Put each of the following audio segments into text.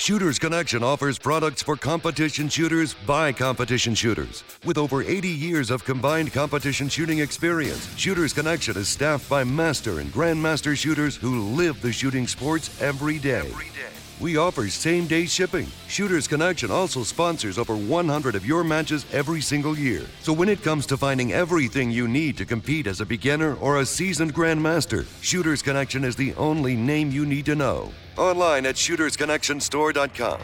Shooters Connection offers products for competition shooters by competition shooters. With over 80 years of combined competition shooting experience, Shooters Connection is staffed by master and grandmaster shooters who live the shooting sports every day. We offer same day shipping. Shooters Connection also sponsors over 100 of your matches every single year. So when it comes to finding everything you need to compete as a beginner or a seasoned grandmaster, Shooters Connection is the only name you need to know. Online at shootersconnectionstore.com.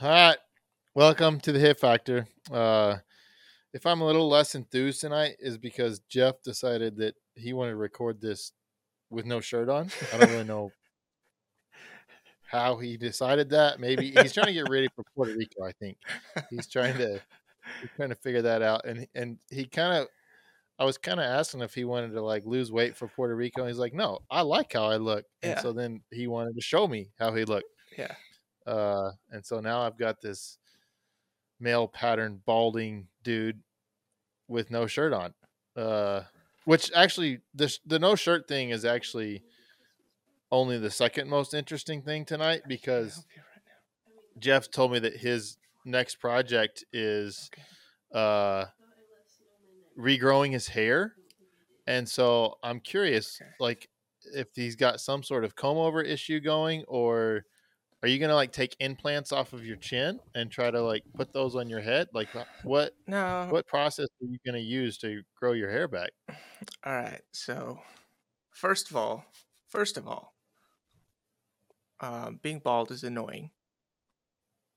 All right. Welcome to the Hit Factor. Uh, if I'm a little less enthused tonight, is because Jeff decided that he wanted to record this with no shirt on. I don't really know how he decided that. Maybe he's trying to get ready for Puerto Rico. I think he's trying to he's trying to figure that out. And and he kind of, I was kind of asking if he wanted to like lose weight for Puerto Rico. And he's like, no, I like how I look. And Yeah. so then he wanted to show me how he looked. Yeah. Uh, and so now I've got this male pattern balding dude with no shirt on. Uh, which actually the the no shirt thing is actually only the second most interesting thing tonight because Jeff told me that his next project is uh regrowing his hair. And so I'm curious like if he's got some sort of comb over issue going or are you gonna like take implants off of your chin and try to like put those on your head? Like what No. what process are you gonna use to grow your hair back? All right. So, first of all, first of all, um, being bald is annoying.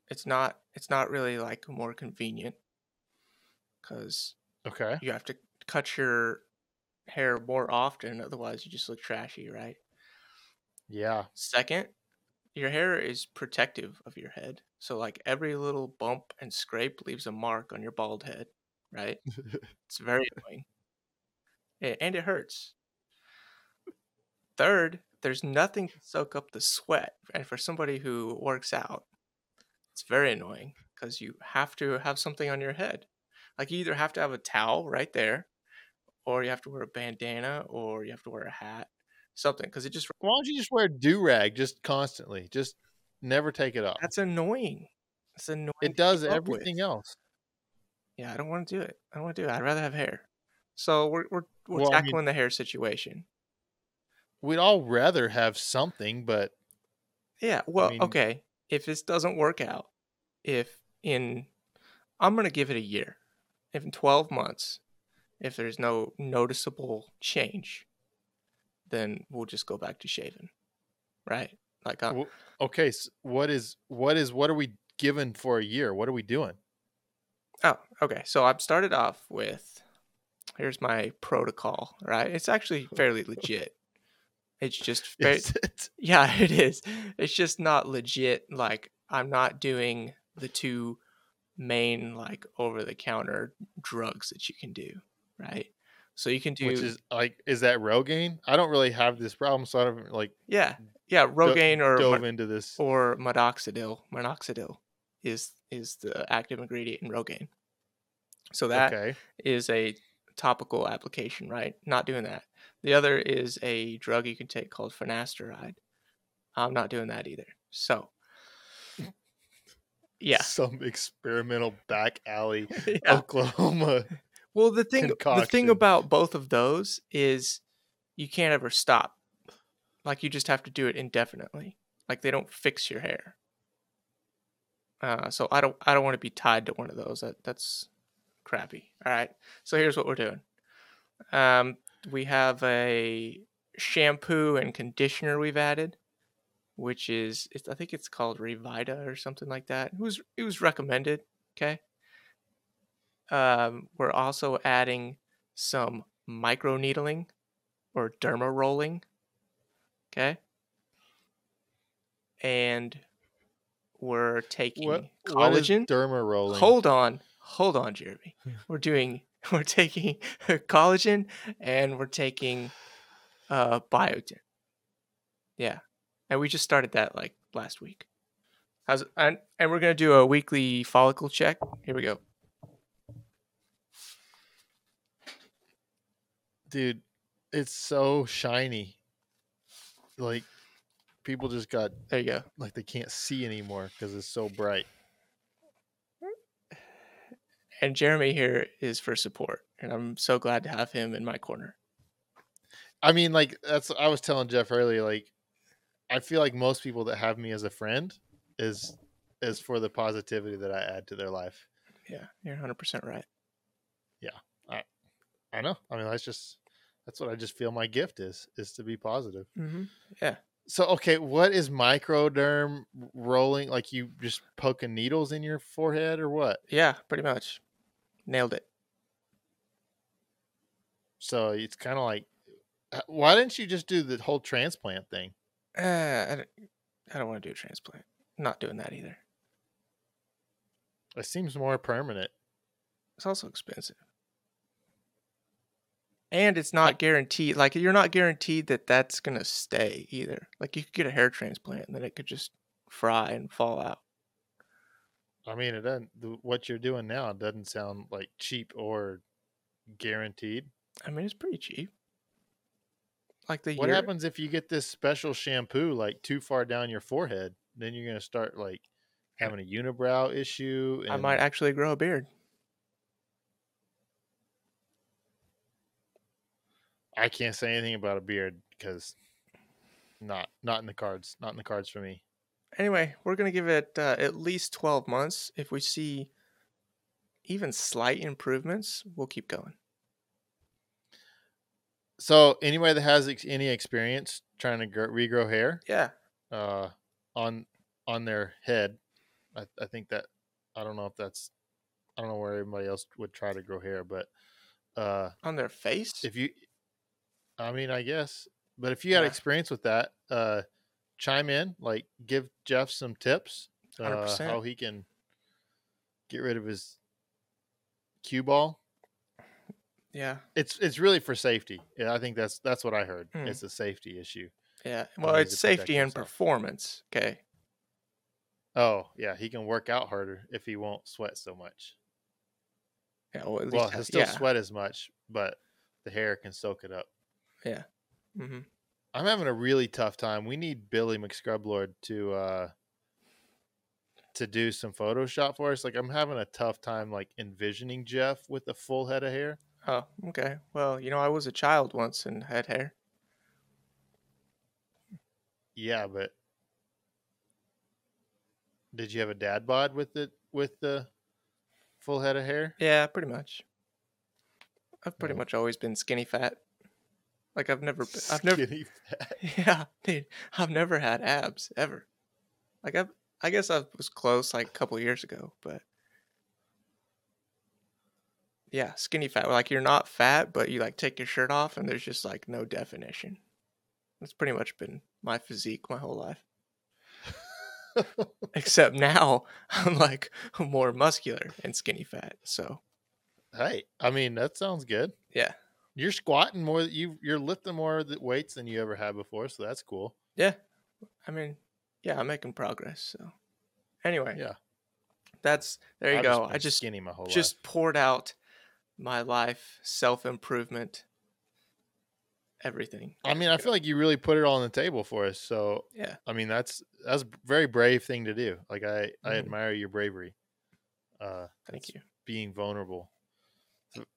It's not. It's not really like more convenient because Okay. you have to cut your hair more often. Otherwise, you just look trashy, right? Yeah. Second, your hair is protective of your head. So, like every little bump and scrape leaves a mark on your bald head, right? It's very annoying. And it hurts. Third, there's nothing to soak up the sweat. And for somebody who works out, it's very annoying because you have to have something on your head. Like you either have to have a towel right there, or you have to wear a bandana, or you have to wear a hat, something, because it just Why don't you just wear do rag just constantly? Just never take it off. that's annoying. It's annoying. it does keep with. everything else. Yeah, I don't want to do it. I don't want to do it. I'd rather have hair. So we're we're we're Well, I mean- tackling the hair situation. We'd all rather have something, but Yeah. Well, mean- okay. If this doesn't work out, if in I'm gonna give it a year. If in 12 months, if there's no noticeable change, then we'll just go back to shaving, right? Like, uh, w- okay, s what is what is what are we given for a year? What are we doing? oh, okay. So I've started off with here's my protocol, right? It's actually fairly legit. It's just Is it? Yeah, it is. It's just not legit. Like I'm not doing the two main like over the counter drugs that you can do, right? So you can do Which is like, is that Rogaine? I don't really have this problem, so I don't like yeah, yeah, Rogaine or dove into this. or minoxidil. Minoxidil is is the active ingredient in Rogaine. So that is okay, a topical application, right? Not doing that. The other is a drug you can take called finasteride. I'm not doing that either. So, yeah. some experimental back alley yeah. Oklahoma. Well, the thing the thing about both of those is you can't ever stop. Like you just have to do it indefinitely. Like they don't fix your hair. Uh, so I don't I don't want to be tied to one of those. That that's crappy. All right. So here's what we're doing. Um, we have a shampoo and conditioner we've added, which is it's, I think it's called Revita or something like that. It was it was recommended. Okay. Um, we're also adding some micro needling or derma rolling. Okay. And we're taking What, what is collagen. derma rolling? Hold on, hold on, Jeremy. We're doing, we're taking collagen and we're taking uh biotin. Yeah, and we just started that like last week. How's and and we're gonna do a weekly follicle check. Here we go. Dude, it's so shiny. Like people just got There you go. like they can't see anymore because it's so bright. And Jeremy here is for support, and I'm so glad to have him in my corner. I mean, like that's I was telling Jeff earlier. Like, I feel like most people that have me as a friend is is for the positivity that I add to their life. Yeah, you're 100 percent right. I know. I mean, that's just that's what I just feel my gift is is to be positive. Mm-hmm. So okay, what is microderm rolling? Like you just poking needles in your forehead or what? Yeah, pretty much. Nailed it. So it's kind of like, uh, why didn't you just do the whole transplant thing? Uh, I don't, I don't want to do a transplant. Not doing that either. It seems more permanent. It's also expensive. And it's not guaranteed. Like you're not guaranteed that that's gonna stay either. Like you could get a hair transplant and then it could just fry and fall out. I mean, it doesn't. The, what you're doing now doesn't sound like cheap or guaranteed. I mean, it's pretty cheap. Like the What year, happens if you get this special shampoo like too far down your forehead? Then you're gonna start like having a unibrow issue. And I might actually grow a beard. I can't say anything about a beard because not not in the cards. Not in the cards for me. Anyway, we're gonna give it uh, at least twelve months. If we see even slight improvements, we'll keep going. So anybody that has ex- any experience trying to gr- regrow hair Yeah, uh, on on their head, I, I think that I don't know if that's I don't know where everybody else would try to grow hair, but uh, on their face. if you, I mean, I guess, but if you had Yeah. experience with that, uh, chime in, like give Jeff some tips, uh, how he can get rid of his cue ball. yeah, It's it's really for safety. Yeah, I think that's that's what I heard. Hmm. It's a safety issue. yeah. Well, it's safety and performance. Okay. Oh yeah, he can work out harder if he won't sweat so much. Yeah. Well, at least Well, he'll still yeah. sweat as much, but the hair can soak it up. Hmm I'm having a really tough time. We need Billy McScrublord to uh to do some Photoshop for us. Like I'm having a tough time like envisioning Jeff with a full head of hair. Oh, okay. Well, you know, I was a child once and had hair. Yeah, but did you have a dad bod with it with the full head of hair? Yeah, pretty much. I've pretty No. much always been skinny fat. Like I've never, be- I've never, Skinny fat. yeah, dude, I've never had abs ever. Like I, I guess I was close like a couple years ago, but yeah, skinny fat. Like you're not fat, but you like take your shirt off and there's just like no definition. That's pretty much been my physique my whole life. Except now I'm like more muscular and skinny fat. So Hey, I mean that sounds good. yeah, You're squatting more. You you're lifting more weights than you ever had before, so that's cool. yeah. I mean, yeah, I'm making progress. So anyway, Yeah, that's there you I've go. been I just skinny my whole just life. poured out my life, self improvement, everything. I mean, I feel like you really put it all on the table for us. So Yeah. I mean, that's that's a very brave thing to do. Like I I Mhm. admire your bravery. Uh, Thank you. Being vulnerable.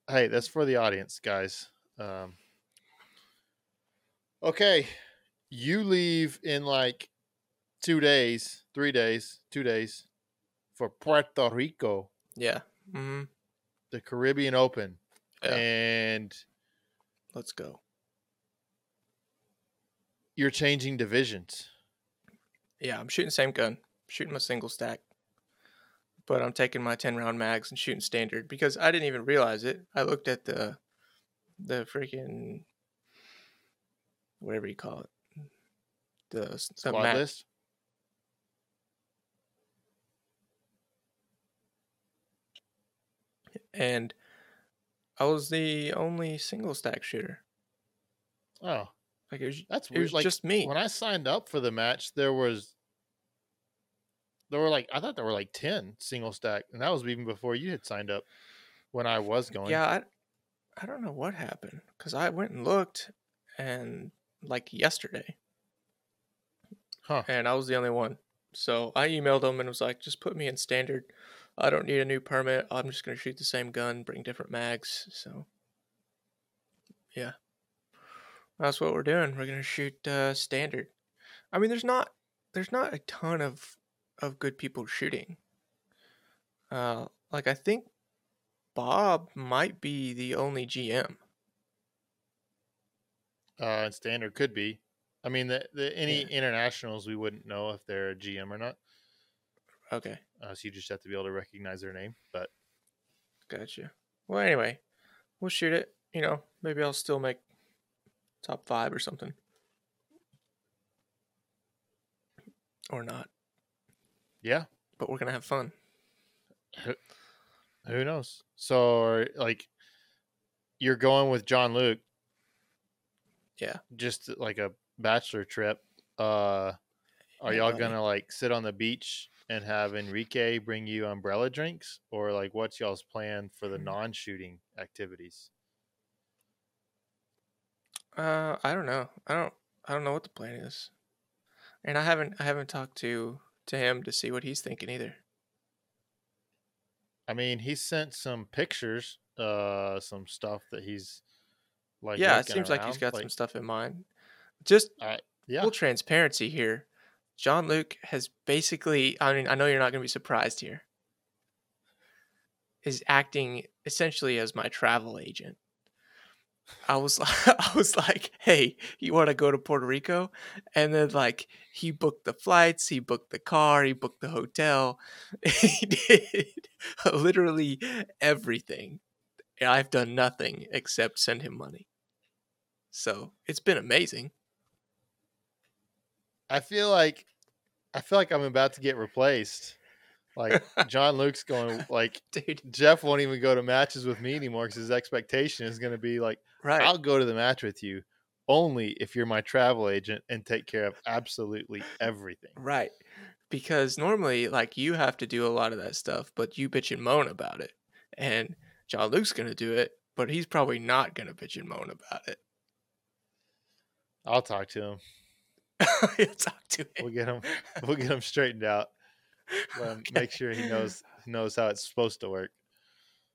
Hey, that's for the audience, guys. Um, okay, you leave in like two days, three days, two days for Puerto Rico, Yeah. hmm the Caribbean Open, Yeah. and Let's go. you're changing divisions. Yeah, I'm shooting same gun, shooting my single stack, but I'm taking my 10 round mags and shooting standard because I didn't even realize it. I looked at the the freaking whatever you call it, the, Squad mag- list. and I was the only single stack shooter. Oh, Like it was, that's it weird. was like just me. when I signed up for the match, there was there were like I thought there were like ten single stack, and that was even before you had signed up. When I was going, Yeah, I, I don't know what happened because I went and looked, and like yesterday, Huh. and I was the only one. So I emailed them and was like, just put me in standard. I don't need a new permit. I'm just gonna shoot the same gun, bring different mags. So yeah, that's what we're doing. We're gonna shoot uh, standard. I mean, there's not there's not a ton of of good people shooting. Uh, like I think Bob might be the only GM. Uh, and standard could be. I mean, the, the any Yeah. internationals we wouldn't know if they're a GM or not. Okay, Uh, so you just have to be able to recognize their name. But gotcha. Well, anyway, we'll shoot it. You know, maybe I'll still make top five or something, or not. Yeah, But we're gonna have fun. who knows? So, like, you're going with John Luke, Yeah. just like a bachelor trip. Uh, are y'all gonna like sit on the beach and have Enrique bring you umbrella drinks, or like what's y'all's plan for the non-shooting activities? Uh, I don't know. I don't. I don't know what the plan is, and I haven't. I haven't talked to to him to see what he's thinking either. I mean, he sent some pictures, uh, some stuff that he's like. yeah, it seems like he's got like, some stuff in mind. Just Yeah, full transparency here. John Luke has basically. I mean, I know you're not going to be surprised here. Is acting essentially as my travel agent. I was I was like, "Hey, you want to go to Puerto Rico?" And then like he booked the flights, he booked the car, he booked the hotel. he did literally everything. I've done nothing except send him money. So, it's been amazing. I feel like I feel like I'm about to get replaced. Like John Luke's going like Dude, Jeff won't even go to matches with me anymore because his expectation is going to be like, right. I'll go to the match with you only if you're my travel agent and take care of absolutely everything. Right. Because normally, like, you have to do a lot of that stuff, but you bitch and moan about it. And John Luke's going to do it, but he's probably not going to bitch and moan about it. I'll talk to him. You'll talk to him. We'll get him. We'll get him straightened out. Let him Okay. Make sure he knows knows how it's supposed to work.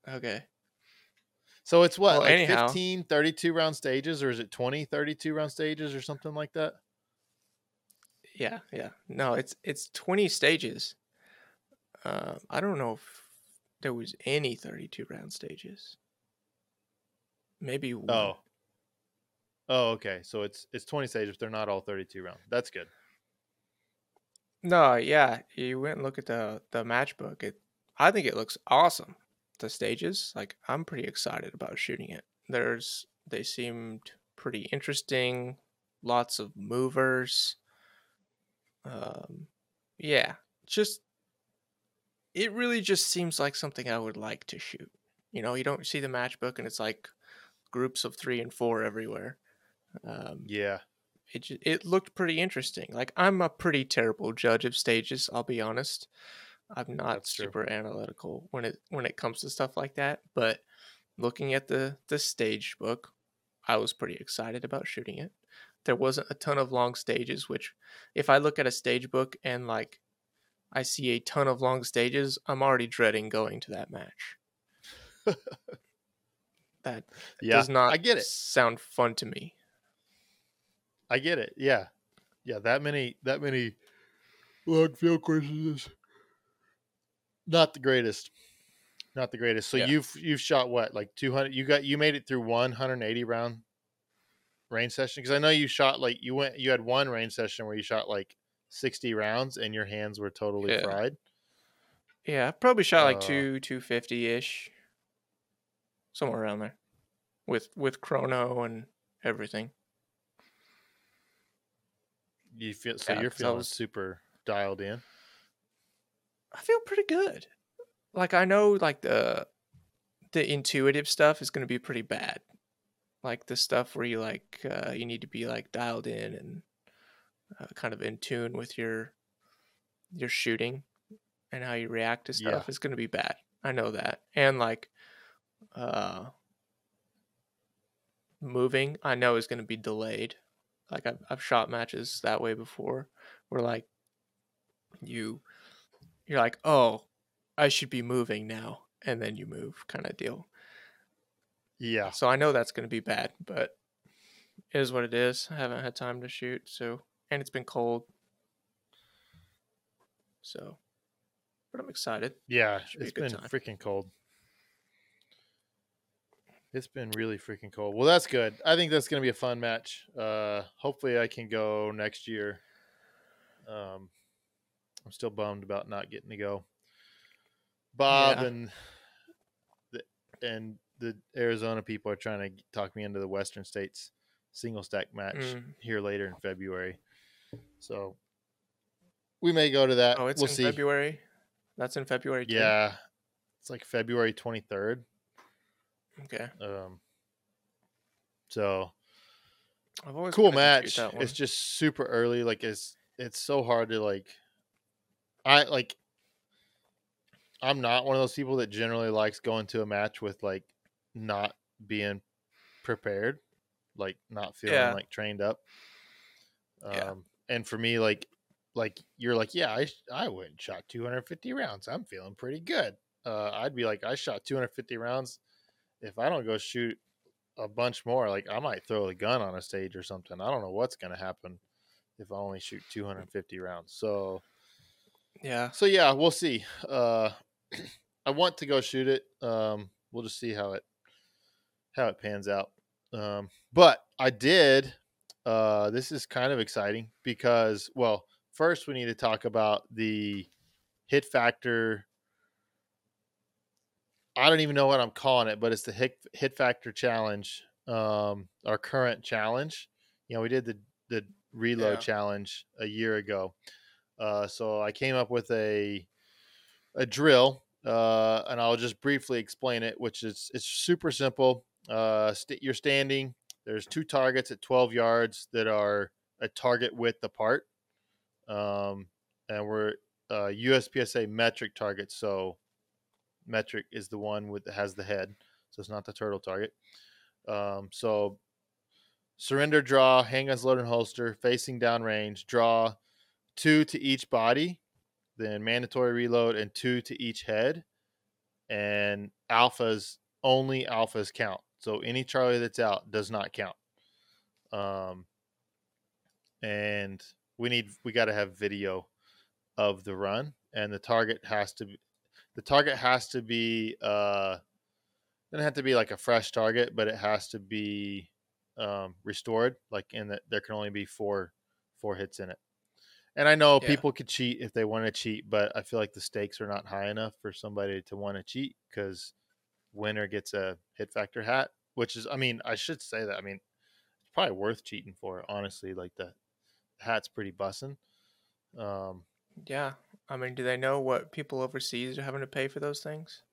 Okay. So it's what, Well, like anyhow- 15, 32 round stages, or is it 20, 32 round stages, or something like that? Yeah, yeah. No, it's it's 20 stages. Uh, I don't know if there was any 32 round stages. Maybe one. Oh. Oh, okay. So it's it's 20 stages, but they're not all 32 round. That's good. No, yeah, you went and look at the the matchbook. It, I think it looks awesome. The stages, like, I'm pretty excited about shooting it. There's, they seemed pretty interesting. Lots of movers. Um, yeah, just, it really just seems like something I would like to shoot. You know, you don't see the matchbook, and it's like groups of three and four everywhere. Um, Yeah. It it looked pretty interesting. Like I'm a pretty terrible judge of stages. I'll be honest. I'm not That's true. super analytical when it when it comes to stuff like that. But looking at the the stage book, I was pretty excited about shooting it. There wasn't a ton of long stages, which if I look at a stage book and like I see a ton of long stages, I'm already dreading going to that match. that Yeah. does not I get it. sound fun to me. I get it. Yeah. Yeah, that many that many long field courses is not the greatest. Not the greatest. So Yeah. you've you've shot what? Like 200 you got you made it through 180 round range session cuz I know you shot like you went you had one range session where you shot like 60 rounds and your hands were totally Yeah. fried. Yeah, I probably shot like Uh, two two fifty ish, somewhere around there, with with chrono and everything. You feel so Yeah, you're feeling was- super dialed in. I feel pretty good. Like I know like the the intuitive stuff is going to be pretty bad. Like the stuff where you like uh, you need to be like dialed in and uh, kind of in tune with your your shooting and how you react to Yeah. stuff is going to be bad. I know that. And like uh moving, I know is going to be delayed Like I've I've shot matches that way before, where like you you're like, oh, I should be moving now, and then you move, kind of deal. Yeah. So I know that's going to be bad, but it is what it is. I haven't had time to shoot, so and it's been cold, so. But I'm excited. Yeah, be it's good been time. freaking cold. It's been really freaking cold. Well, that's good. I think that's going to be a fun match. Uh, hopefully, I can go next year. Um, I'm still bummed about not getting to go. Bob Yeah. and the and the Arizona people are trying to talk me into the Western States single stack match Mm. here later in February. So we may go to that. Oh, it's we'll in see. February. That's in February. Too? Yeah, it's like February 23rd. Okay. Um, so I've always cool match. shoot that one. It's just super early. Like it's it's so hard to like. I like. I'm not one of those people that generally likes going to a match with like not being prepared, like not feeling Yeah. like trained up. Um, Yeah. and for me, like, like you're like, yeah, I I went and shot 250 rounds. I'm feeling pretty good. Uh, I'd be like, I shot 250 rounds. If I don't go shoot a bunch more, like I might throw the gun on a stage or something. I don't know what's gonna happen if I only shoot 250 rounds. So yeah. so yeah, we'll see. Uh, I want to go shoot it. Um, we'll just see how it how it pans out. Um, but I did. Uh, this is kind of exciting because, well, first we need to talk about the hit factor. I don't even know what I'm calling it, but it's the hit hit factor challenge. Um, our current challenge. You know, we did the the reload Yeah. challenge a year ago. Uh, so I came up with a a drill, uh, and I'll just briefly explain it. Which is it's super simple. Uh, st- you're standing. There's two targets at 12 yards that are a target width apart, um, and we're uh, USPSA metric targets. So metric is the one with has the head, so it's not the turtle target. Um, so surrender, draw, handguns loaded and holster, facing downrange, draw two to each body, then mandatory reload and two to each head, and alphas only alphas count. So any Charlie that's out does not count. Um, and we need we got to have video of the run, and the target has to the target has to be uh doesn't have to be like a fresh target, but it has to be um, restored. Like in that there can only be four four hits in it. And I know Yeah. people could cheat if they want to cheat, but I feel like the stakes are not high enough for somebody to want to cheat because winner gets a hit factor hat, which is I mean I should say that I mean it's probably worth cheating for honestly. Like the hat's pretty bussin'. Um, Yeah. I mean, do they know what people overseas are having to pay for those things?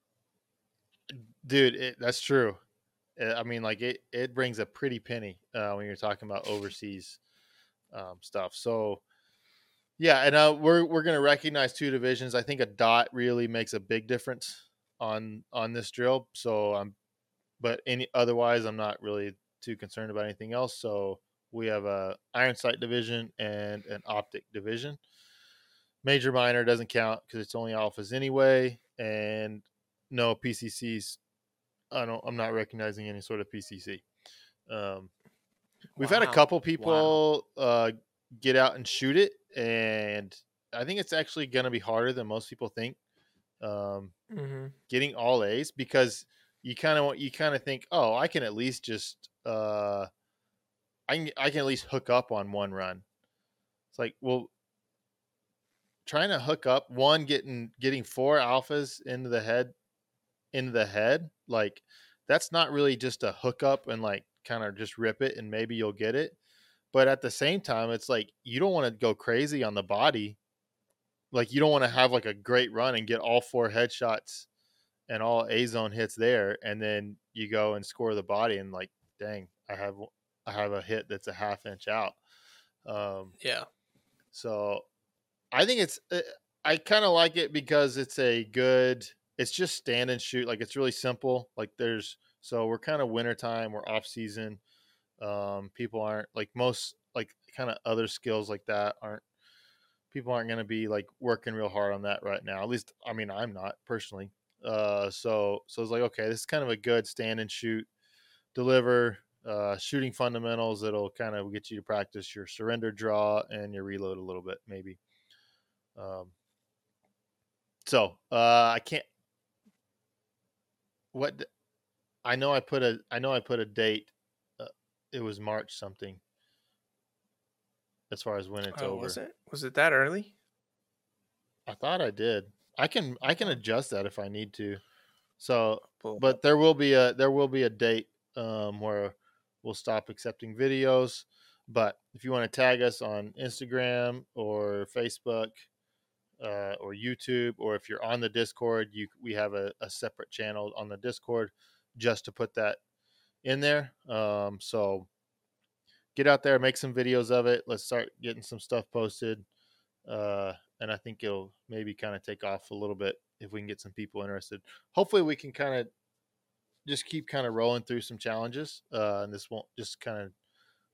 dude it, that's true. Uh, i mean like it it brings a pretty penny uh, when you're talking about overseas um, stuff. So yeah and uh, we're we're gonna recognize two divisions. I think a dot really makes a big difference on on this drill so um but any otherwise i'm not really too concerned about anything else. So we have a iron sight division and an optic division major minor doesn't count because it's only alphas anyway and no PCCs. I don't. I'm not recognizing any sort of PCC. Um, we've had a couple people uh, get out and shoot it, and I think it's actually going to be harder than most people think. Um, Mm-hmm. getting all A's because you kind of want. you kind of think, oh, I can at least just uh, I can I can at least hook up on one run. It's like, well, trying to hook up one getting getting four alphas into the head into the head like that's not really just a hookup and like kind of just rip it and maybe you'll get it but at the same time it's like you don't want to go crazy on the body like you don't want to have like a great run and get all four headshots and all a zone hits there and then you go and score the body and like dang i have i have a hit that's a half inch out um Yeah. so I think it's uh, I kind of like it because it's a good it's just stand and shoot like it's really simple like there's so we're kind of wintertime we're off season Um, people aren't like most like kind of other skills like that aren't people aren't going to be like working real hard on that right now. At least, I mean, I'm not personally. Uh, so so it's like okay, this is kind of a good stand and shoot, deliver, uh, shooting fundamentals that'll kind of get you to practice your surrender draw and your reload a little bit maybe. Um, so uh, I can't. What I know, I put a I know I put a date. Uh, it was March something. As far as when it's Oh, over, was it? Was it that early? I thought I did. I can I can adjust that if I need to. So, but there will be a there will be a date um, where we'll stop accepting videos. But if you want to tag us on Instagram or Facebook uh, or YouTube, or if you're on the Discord, you we have a, a separate channel on the Discord just to put that in there. Um, so get out there, make some videos of it. Let's start getting some stuff posted. Uh, and I think it'll maybe kind of take off a little bit if we can get some people interested. Hopefully, we can kind of just keep kind of rolling through some challenges. Uh, and this won't just kind of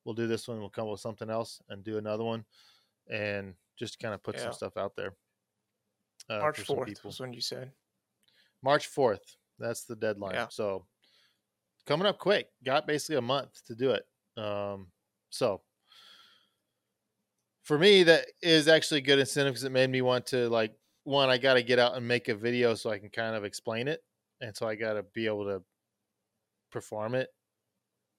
we'll do this one, we'll come up with something else and do another one, and just kind of put Yeah. some stuff out there. Uh, March fourth was when you said. March 4th. That's the deadline. Yeah. So coming up quick. Got basically a month to do it. Um, so for me, that is actually a good incentive because it made me want to like one. I got to get out and make a video so I can kind of explain it, and so I got to be able to perform it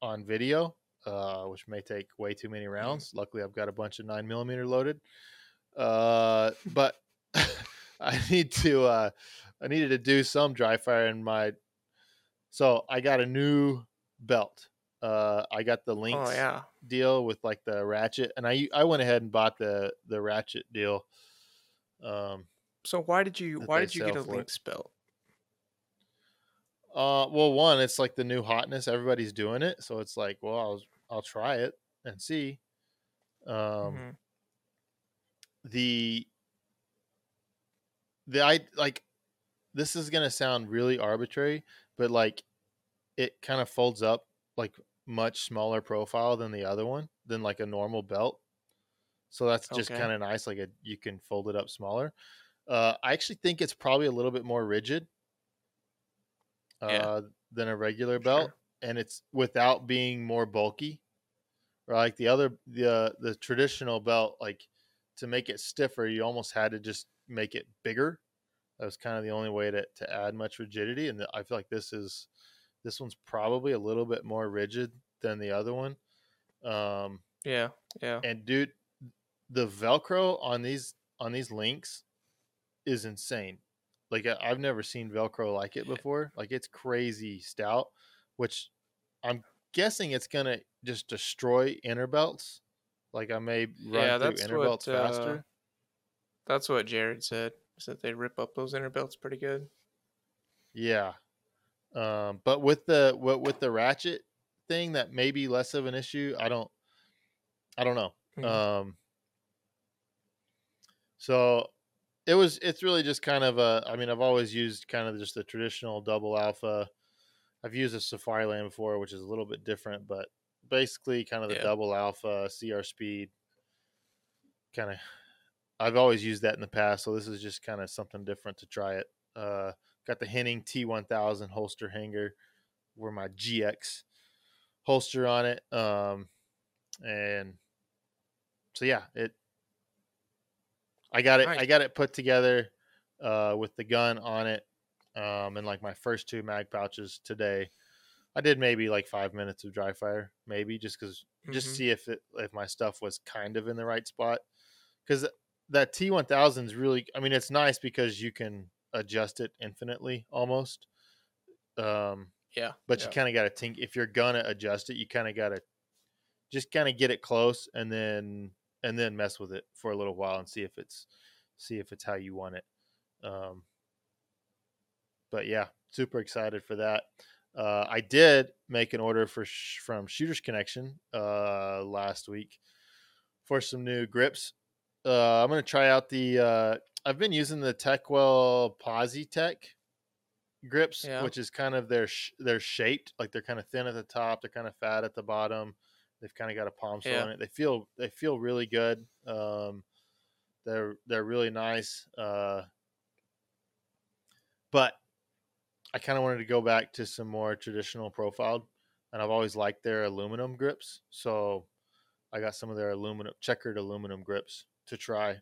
on video, uh, which may take way too many rounds. Luckily, I've got a bunch of nine millimeter loaded, uh, but I need to. Uh, I needed to do some dry fire in my. So I got a new belt. Uh, I got the Lynx Oh yeah. deal with like the ratchet, and I I went ahead and bought the the ratchet deal. Um, So why did you why did you get a for it. Belt? uh, well, one, it's like the new hotness. Everybody's doing it, so it's like, well, I'll I'll try it and see. Um, Mhm. the the I like this is gonna sound really arbitrary, but like it kind of folds up like much smaller profile than the other one than like a normal belt. So that's just Okay. kind of nice. Like it, you can fold it up smaller. Uh, I actually think it's probably a little bit more rigid uh, Yeah. than a regular belt, Sure. and it's without being more bulky. Or like the other the uh, the traditional belt, like to make it stiffer, you almost had to just make it bigger. That was kind of the only way to, to add much rigidity, and I feel like this is this one's probably a little bit more rigid than the other one. Um, Yeah. Yeah. and dude, the Velcro on these on these links is insane. Like I, I've never seen Velcro like it before. Like it's crazy stout, which I'm guessing it's gonna just destroy inner belts. Like I may run Yeah, through inner what, belts faster. That's what Jared said. Is that they rip up those inner belts pretty good. Yeah. Um, but with the what with the ratchet thing, that may be less of an issue. I don't I don't know. Mhm. Um so it was it's really just kind of a I mean, I've always used kind of just the traditional double alpha. I've used a Safariland before, which is a little bit different, but basically kind of the Yeah. double alpha CR speed kind of I've always used that in the past, so this is just kind of something different to try it. Uh, got the Henning T1000 holster hanger, where my GX holster on it, um, and so yeah, it. I got it. I got it put together uh, with the gun on it, um, and like my first two mag pouches today. I did maybe like five minutes of dry fire, maybe just because just Mhm. see if it if my stuff was kind of in the right spot because that T1000 is really I mean it's nice because you can adjust it infinitely almost um Yeah. but yeah. you kind of got to think if you're gonna adjust it you kind of got to just kind of get it close and then and then mess with it for a little while and see if it's see if it's how you want it um but yeah super excited for that uh, I did make an order for sh- from Shooters Connection uh, last week for some new grips. Uh, I'm gonna try out the. Uh, I've been using the Techwell Posi Tech grips, Yeah. which is kind of their sh- they're shaped like they're kind of thin at the top, they're kind of fat at the bottom, They've kind of got a palm Yeah. in it. They feel they feel really good. Um, they're they're really nice. Uh, but I kind of wanted to go back to some more traditional profiled, and I've always liked their aluminum grips. So I got some of their aluminum checkered aluminum grips to try,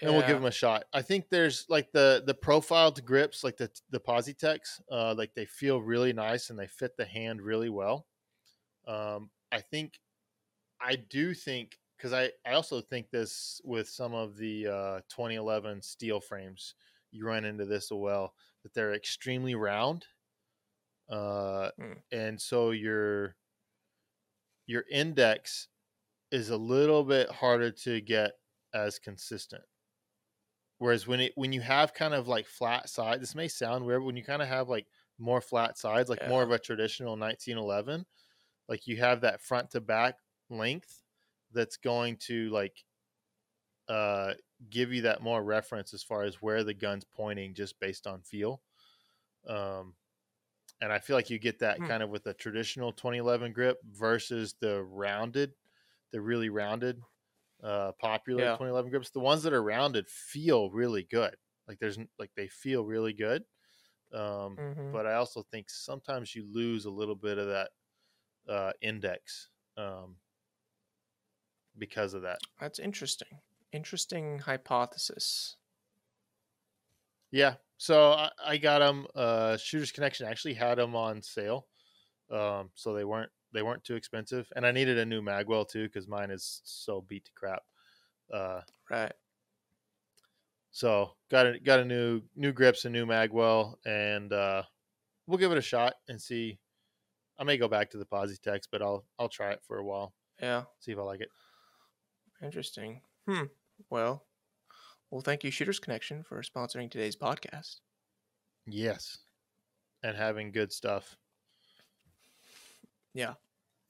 and we'll give them a shot. I think there's like the the profiled grips, like the the Positex, uh, like they feel really nice and they fit the hand really well. Um, I think, I do think because I I also think this with some of the uh, 2011 steel frames, you run into this as well that they're extremely round, uh, Mm. and so your your index is a little bit harder to get as consistent. Whereas when it when you have kind of like flat side, this may sound weird. but When you kind of have like more flat sides, like more of a traditional 1911, like you have that front to back length that's going to like uh give you that more reference as far as where the gun's pointing just based on feel. Um and I feel like you get that Hmm. kind of with a traditional 2011 grip versus the rounded, the really rounded uh popular Yeah. 2011 grips. The ones that are rounded feel really good. Like there's like they feel really good. Um Mhm. but I also think sometimes you lose a little bit of that uh, index um, because of that. That's interesting. Interesting hypothesis. Yeah, so I, I got them. Uh, Shooters Connection actually had them on sale, um, so they weren't they weren't too expensive. And I needed a new magwell too because mine is so beat to crap. Uh, Right. so got a got a new new grips, a new magwell, and uh, we'll give it a shot and see. I may go back to the Positex, but I'll I'll try it for a while, Yeah. see if I like it. Interesting. Hmm. Well, well, thank you, Shooters Connection, for sponsoring today's podcast. Yes, and having good stuff. Yeah.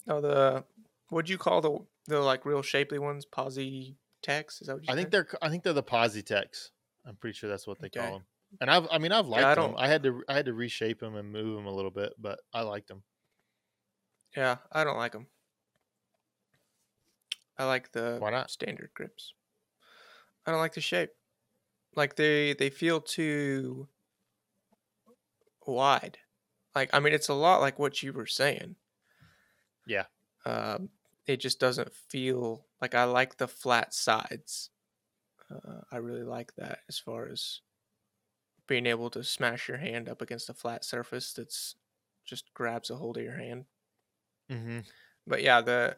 Oh, the what do you call the the like real shapely ones? Posi Tex? Is that what you I think they're I think they're the Positex. I'm pretty sure that's what they Okay. call them. And I've I mean I've liked I them. I had to I had to reshape them and move them a little bit, but I liked them. Yeah, I don't like them. I like the Why not? standard grips. I don't like the shape. Like they they feel too wide. Like I mean, it's a lot like what you were saying. Yeah. Um, it just doesn't feel like I like the flat sides. Uh, I really like that as far as being able to smash your hand up against a flat surface that's just grabs a hold of your hand. Mm-hmm. But yeah, the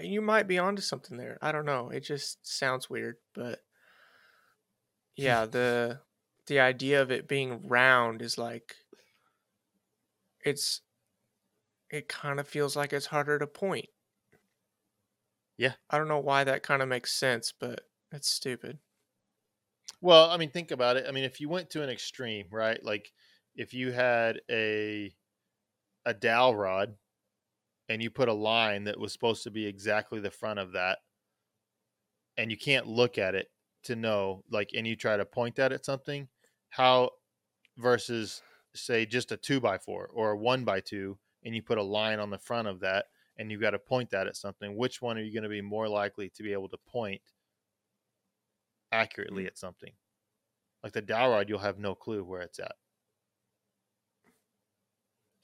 you might be onto something there. I don't know. It just sounds weird, but yeah, the the idea of it being round is like it's it kind of feels like it's harder to point. Yeah. I don't know why that kind of makes sense, but it's stupid. Well, I mean, think about it. I mean, if you went to an extreme, right? Like if you had a a dowel rod and you put a line that was supposed to be exactly the front of that, and you can't look at it to know, like, and you try to point that at something, how versus say just a two by four or a one by two, and you put a line on the front of that, and you've got to point that at something. Which one are you going to be more likely to be able to point accurately at something? Like the dowel rod, you'll have no clue where it's at.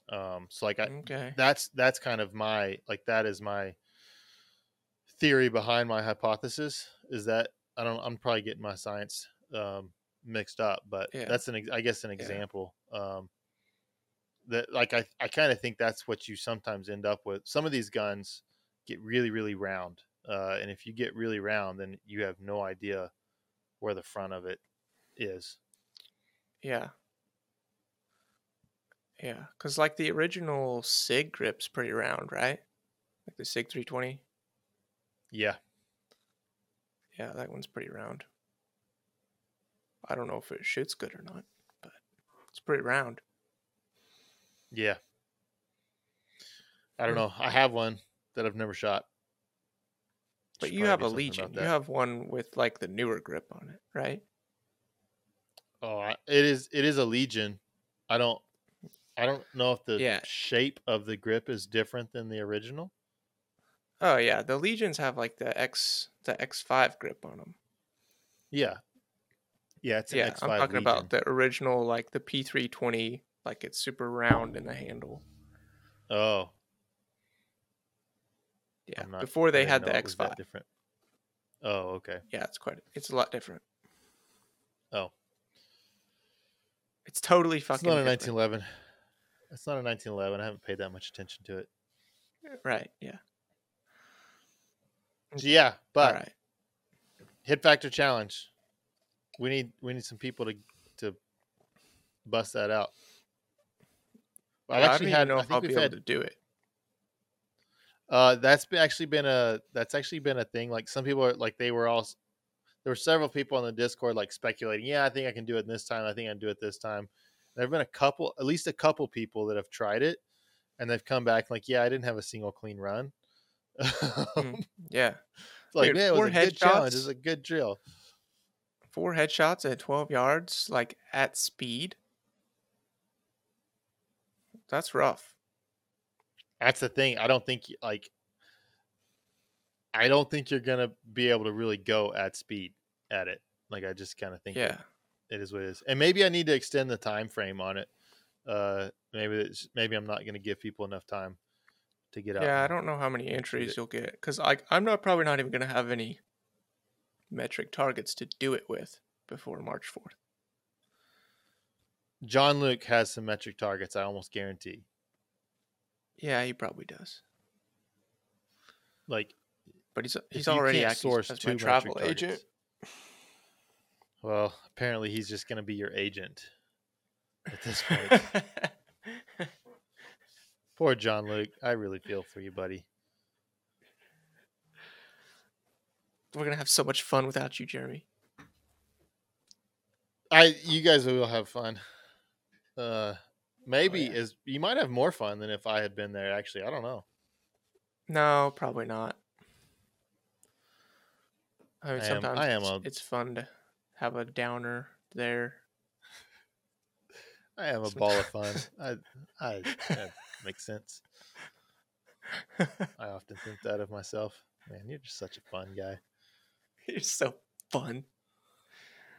Um, so like I, Okay. that's that's kind of my like that is my theory behind my hypothesis is that I don't I'm probably getting my science um, mixed up, but Yeah. that's an I guess an example um, that like I I kind of think that's what you sometimes end up with. Some of these guns get really really round, uh, and if you get really round, then you have no idea where the front of it is. Yeah. Yeah, cuz like the original SIG grip's pretty round, right? Like the SIG 320. Yeah, Yeah, that one's pretty round. I don't know if it shoots good or not, but it's pretty round. Yeah. I don't Hmm. know. I have one that I've never shot. But Should you have a Legion. You have one with like the newer grip on it, right? Oh, I- it is it is a Legion. I don't I don't know if the Yeah. shape of the grip is different than the original. Oh yeah, the Legions have like the X the X5 grip on them. Yeah. Yeah, it's an Yeah, X5 I'm talking Legion. about the original like the P320 like it's super round in the handle. Oh, Yeah. Not- Before they had the that X5. different. Oh, okay. Yeah, it's quite it's a lot different. Oh, It's totally fucking. it's not a different. 1911. It's not a 1911. I haven't paid that much attention to it. Right, yeah. Yeah, but right. hit factor challenge. We need we need some people to to bust that out. I've actually had. know I if think I'll we've be able had to do it. Uh, that's been actually been a that's actually been a thing. Like some people are like they were all s- there were several people on the Discord like speculating. Yeah, I think I can do it this time. I think I can do it this time. There have been a couple, at least a couple people that have tried it, and they've come back like, yeah, I didn't have a single clean run. Mm, Yeah. It's like, yeah, it Four was a good challenge. It headshots. was a good drill. Four headshots at 12 yards, like at speed. That's rough. That's the thing. I don't think like I don't think you're gonna be able to really go at speed at it. Like I just kind of think Yeah. it is what it is. And maybe I need to extend the time frame on it. Uh, maybe it's, maybe I'm not going to give people enough time to get out. Yeah, I don't know how many entries you'll get because I I'm not probably not even gonna have any metric targets to do it with before March 4th. John Luke has some metric targets. I almost guarantee. Yeah, he probably does. Like But he's he's already acting source as my travel targets- agent. Well, apparently he's just going to be your agent at this point. Poor John Luke. I really feel for you, buddy. We're gonna have so much fun without you, Jeremy. I you guys will have fun. Uh, maybe yeah. is you might have more fun than if I had been there. Actually, I don't know. No, probably not. I mean, I am- sometimes I am it's, a- it's fun to have a downer there. I am a ball of fun. I, I that makes sense. I often think that of myself. Man, you're just such a fun guy. You're so fun.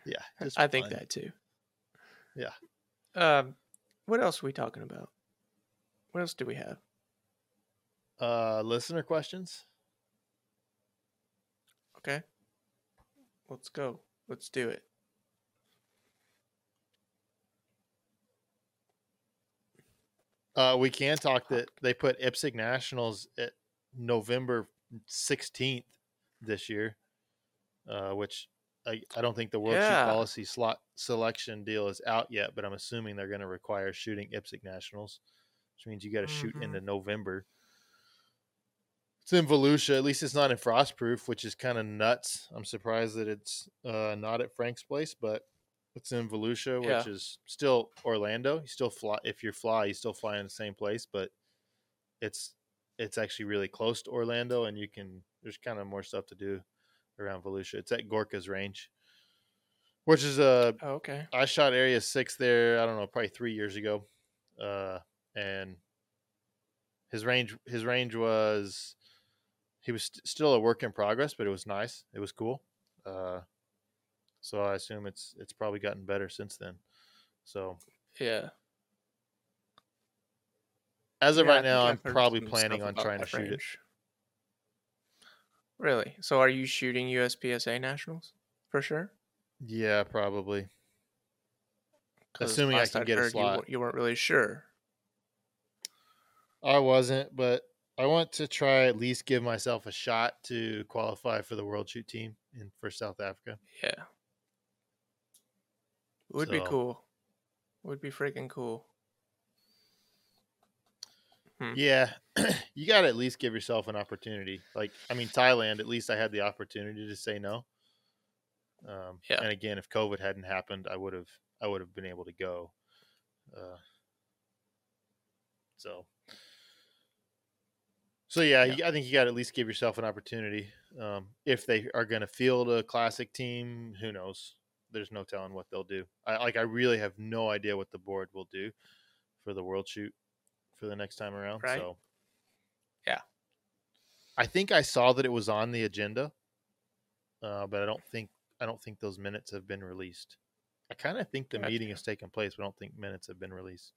Yeah, I think that too. Yeah. Um, what else are we talking about? What else do we have? Uh, listener questions. Okay. Let's go. Let's do it. Uh, we can talk that they put IPSC Nationals at November 16th this year, uh, which I, I don't think the World Yeah. Shoot Policy slot selection deal is out yet, but I'm assuming they're going to require shooting IPSC Nationals, which means you got to shoot Mhm. into November. It's in Volusia. At least it's not in Frostproof, which is kind of nuts. I'm surprised that it's uh, not at Frank's place, but it's in Volusia, which Yeah. is still Orlando. You still fly if you fly, you still fly in the same place, but it's it's actually really close to Orlando, and you can there's kind of more stuff to do around Volusia. It's at Gorka's Range, which is a Oh, okay. I shot Area Six there. I don't know, probably three years ago, uh, and his range his range was he was st- still a work in progress, but it was nice. It was cool. Uh, so I assume it's it's probably gotten better since then. So Yeah. as of Yeah, right now, I'm probably planning on trying to shoot it. Really? So are you shooting USPSA nationals for sure? Yeah, probably. Assuming I can I'd get a slot. You, you weren't really sure. I wasn't, but I want to try at least give myself a shot to qualify for the world shoot team in for South Africa. Yeah. Would be So- cool. Would be freaking cool. Hmm. Yeah, you got to at least give yourself an opportunity. Like, I mean, Thailand, at least I had the opportunity to say no. Um, Yeah. And again, if COVID hadn't happened, I would have, I would have been able to go. Uh, so, so yeah, Yeah. You, I think you got to at least give yourself an opportunity. Um, if they are going to field a classic team, who knows? There's no telling what they'll do. I like. I really have no idea what the board will do for the world shoot for the next time around. Right. So Yeah. I think I saw that it was on the agenda, uh, but I don't think I don't think those minutes have been released. I kind of think the meeting has taken place, but I don't think minutes have been released.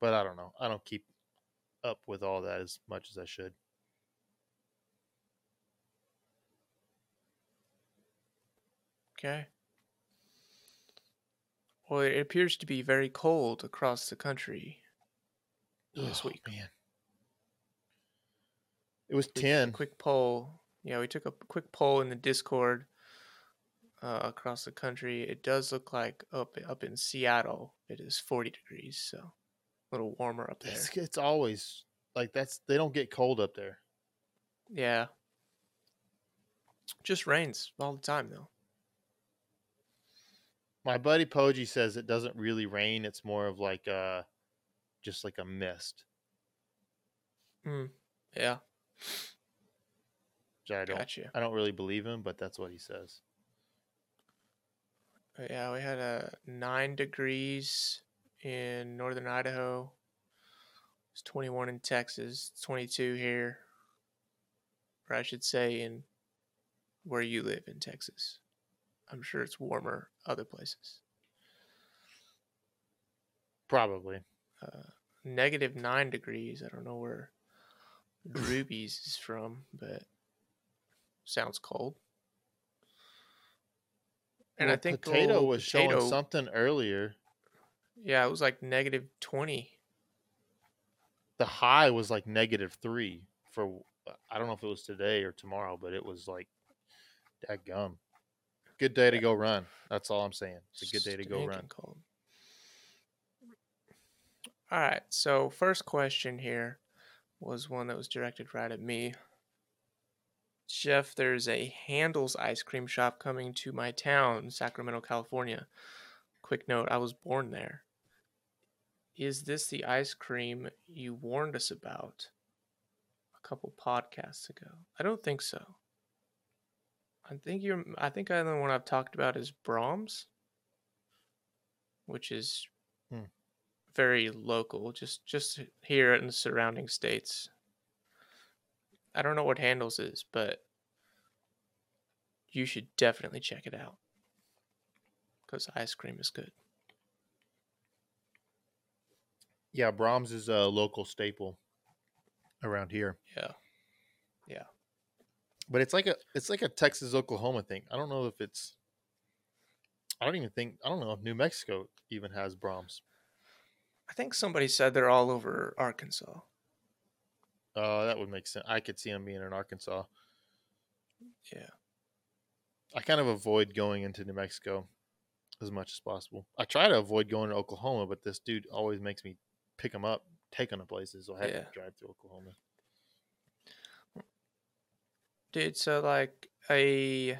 But I don't know. I don't keep up with all that as much as I should. Okay. Well, it appears to be very cold across the country this Oh, week. man. It was We ten. quick poll. Yeah, we took a quick poll in the Discord uh, across the country. It does look like up up in Seattle, it is 40 degrees, so a little warmer up there. It's, it's always like that's they don't get cold up there. Yeah. Just rains all the time though. My buddy Poji says it doesn't really rain. It's more of like uh just like a mist. Hmm. Yeah, Which I don't gotcha. I don't really believe him, but that's what he says. Yeah, we had a nine degrees in northern Idaho. It's 21 in Texas, 22 here. Or I should say in where you live in Texas. I'm sure it's warmer other places. Probably. Negative nine degrees. I don't know where Droobies is from, but sounds cold. And I think potato was Potato- showing something earlier. Yeah, it was like negative 20. The high was like negative three for I don't know if it was today or tomorrow, but it was like that gum. Good day to go run. That's all I'm saying. It's a good day to go run. Cold. All right. So first question here was one that was directed right at me. Jeff, there's a Handel's ice cream shop coming to my town, Sacramento, California. Quick note: I was born there. Is this the ice cream you warned us about a couple podcasts ago? I don't think so. I think you're. I think the one I've talked about is Braum's, which is Hmm. Very local, just just here in the surrounding states. I don't know what Handel's is, but you should definitely check it out because ice cream is good. Yeah, Braum's is a local staple around here. Yeah, yeah. But it's like a it's like a Texas Oklahoma thing. I don't know if it's I don't even think I don't know if New Mexico even has Braum's. I think somebody said they're all over Arkansas. Uh that would make sense. I could see them being in Arkansas. Yeah, I kind of avoid going into New Mexico as much as possible. I try to avoid going to Oklahoma, but this dude always makes me pick him up, take him to places, so I have Yeah. to drive through Oklahoma. dude. So like a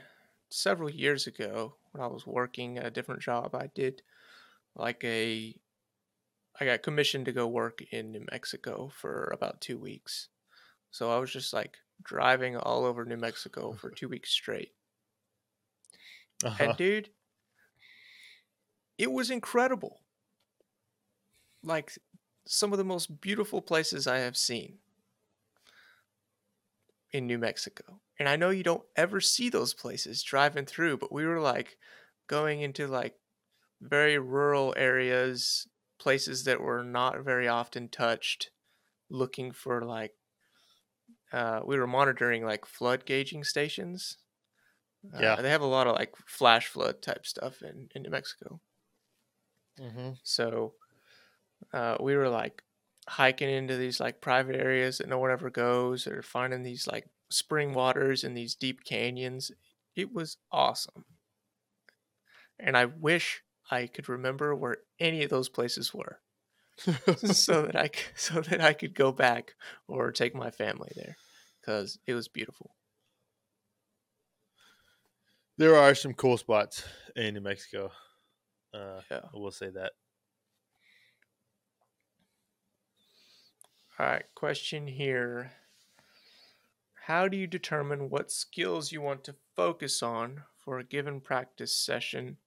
several years ago, when I was working at a different job, I did like a I got commissioned to go work in New Mexico for about two weeks. So I was just like driving all over New Mexico for two weeks straight. Uh-huh. And dude, it was incredible. Like some of the most beautiful places I have seen in New Mexico. And I know you don't ever see those places driving through, but we were like going into like very rural areas, places that were not very often touched, looking for like uh, we were monitoring like flood gauging stations. Uh, Yeah. they have a lot of like flash flood type stuff in, in New Mexico. hmm So uh, we were like hiking into these like private areas that no one ever goes, or finding these like spring waters in these deep canyons. It was awesome. And I wish I could remember where any of those places were, so that I so that I could go back or take my family there, because it was beautiful. There are some cool spots in New Mexico. Uh, Yeah. I will say that. All right, question here. How do you determine what skills you want to focus on for a given practice session,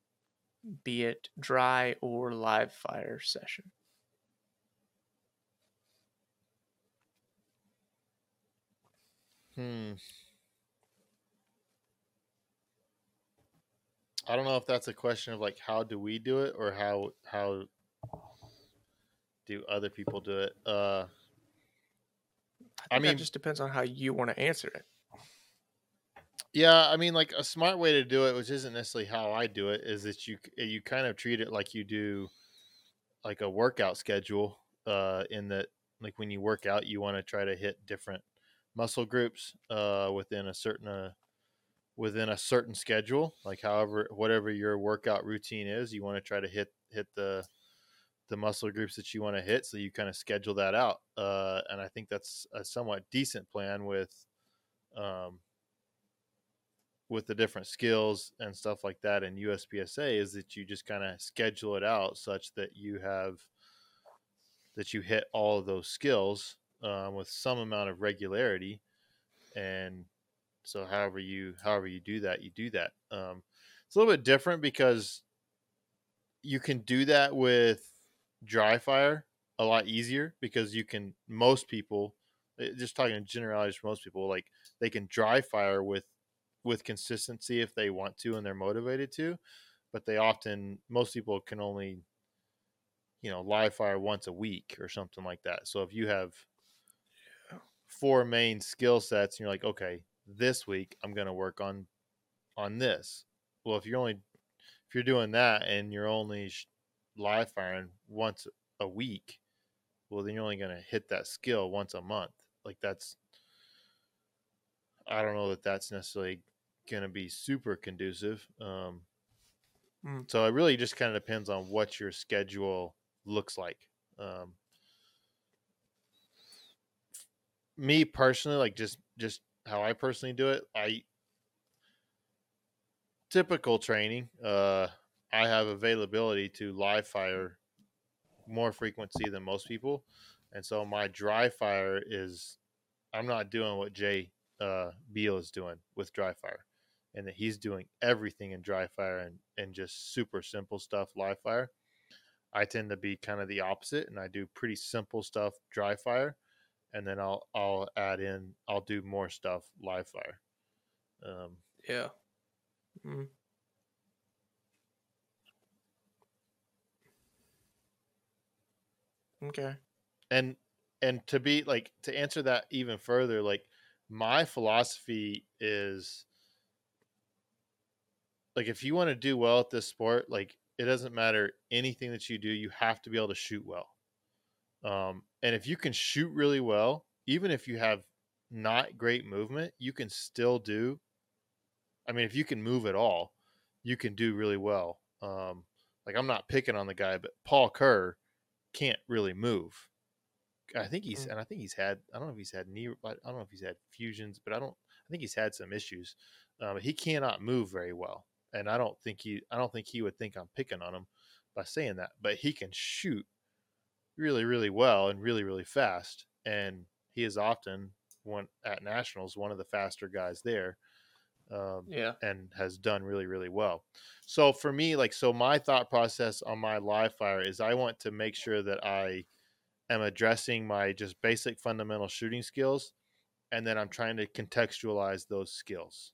be it dry or live fire session. Hmm. I don't know if that's a question of like how do we do it or how how do other people do it. Uh, I, I mean, it just depends on how you want to answer it. Yeah, I mean, like a smart way to do it, which isn't necessarily how I do it, is that you you kind of treat it like you do like a workout schedule. Uh, in that, like when you work out, you want to try to hit different muscle groups uh, within a certain uh, within a certain schedule. Like however, whatever your workout routine is, you want to try to hit hit the the muscle groups that you want to hit. So you kind of schedule that out. Uh, and I think that's a somewhat decent plan with. Um, with the different skills and stuff like that in USPSA is that you just kind of schedule it out such that you have that you hit all of those skills um, with some amount of regularity. And so however you however you do that you do that. Um, it's a little bit different because you can do that with dry fire a lot easier because you can most people eh, just talking in generalities for most people like they can dry fire with with consistency if they want to and they're motivated to but they often most people can only you know live fire once a week or something like that. So if you have four main skill sets and you're like okay this week i'm going to work on on this. Well if you're only if you're doing that and you're only live firing once a week well then you're only going to hit that skill once a month. Like that's i don't know that that's necessarily going to be super conducive um Mm. so it really just kind of depends on what your schedule looks like um me personally like just just how i personally do it i typical training uh i have availability to live fire more frequency than most people and so my dry fire is i'm not doing what jay uh beal is doing with dry fire and that he's doing everything in dry fire and and just super simple stuff live fire i tend to be kind of the opposite and i do pretty simple stuff dry fire and then i'll i'll add in i'll do more stuff live fire um Yeah. Mm. Okay. and and to be like to answer that even further like my philosophy is like if you want to do well at this sport like it doesn't matter anything that you do you have to be able to shoot well um, and if you can shoot really well even if you have not great movement you can still do i mean if you can move at all you can do really well um, like i'm not picking on the guy but paul kerr can't really move I think he's Mm. and I think he's had I don't know if he's had knee I don't know if he's had fusions, but I don't I think he's had some issues. Um, he cannot move very well, and I don't think he I don't think he would think I'm picking on him by saying that. But he can shoot really really well and really really fast, and he is often one at nationals one of the faster guys there. Um, Yeah. and has done really really well so for me like so my thought process on my live fire is i want to make sure that i am addressing my just basic fundamental shooting skills and then i'm trying to contextualize those skills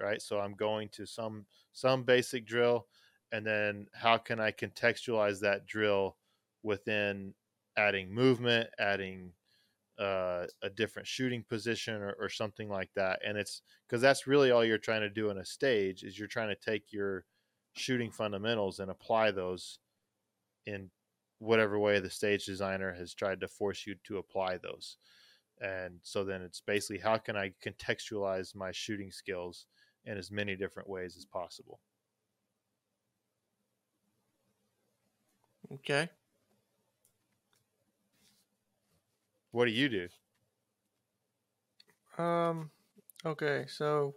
right? So i'm going to some some basic drill and then how can i contextualize that drill within adding movement adding uh, a different shooting position or, or something like that? And it's because that's really all you're trying to do in a stage is you're trying to take your shooting fundamentals and apply those in whatever way the stage designer has tried to force you to apply those. And so then it's basically how can i contextualize my shooting skills in as many different ways as possible Okay. what do you do Um. Okay. So,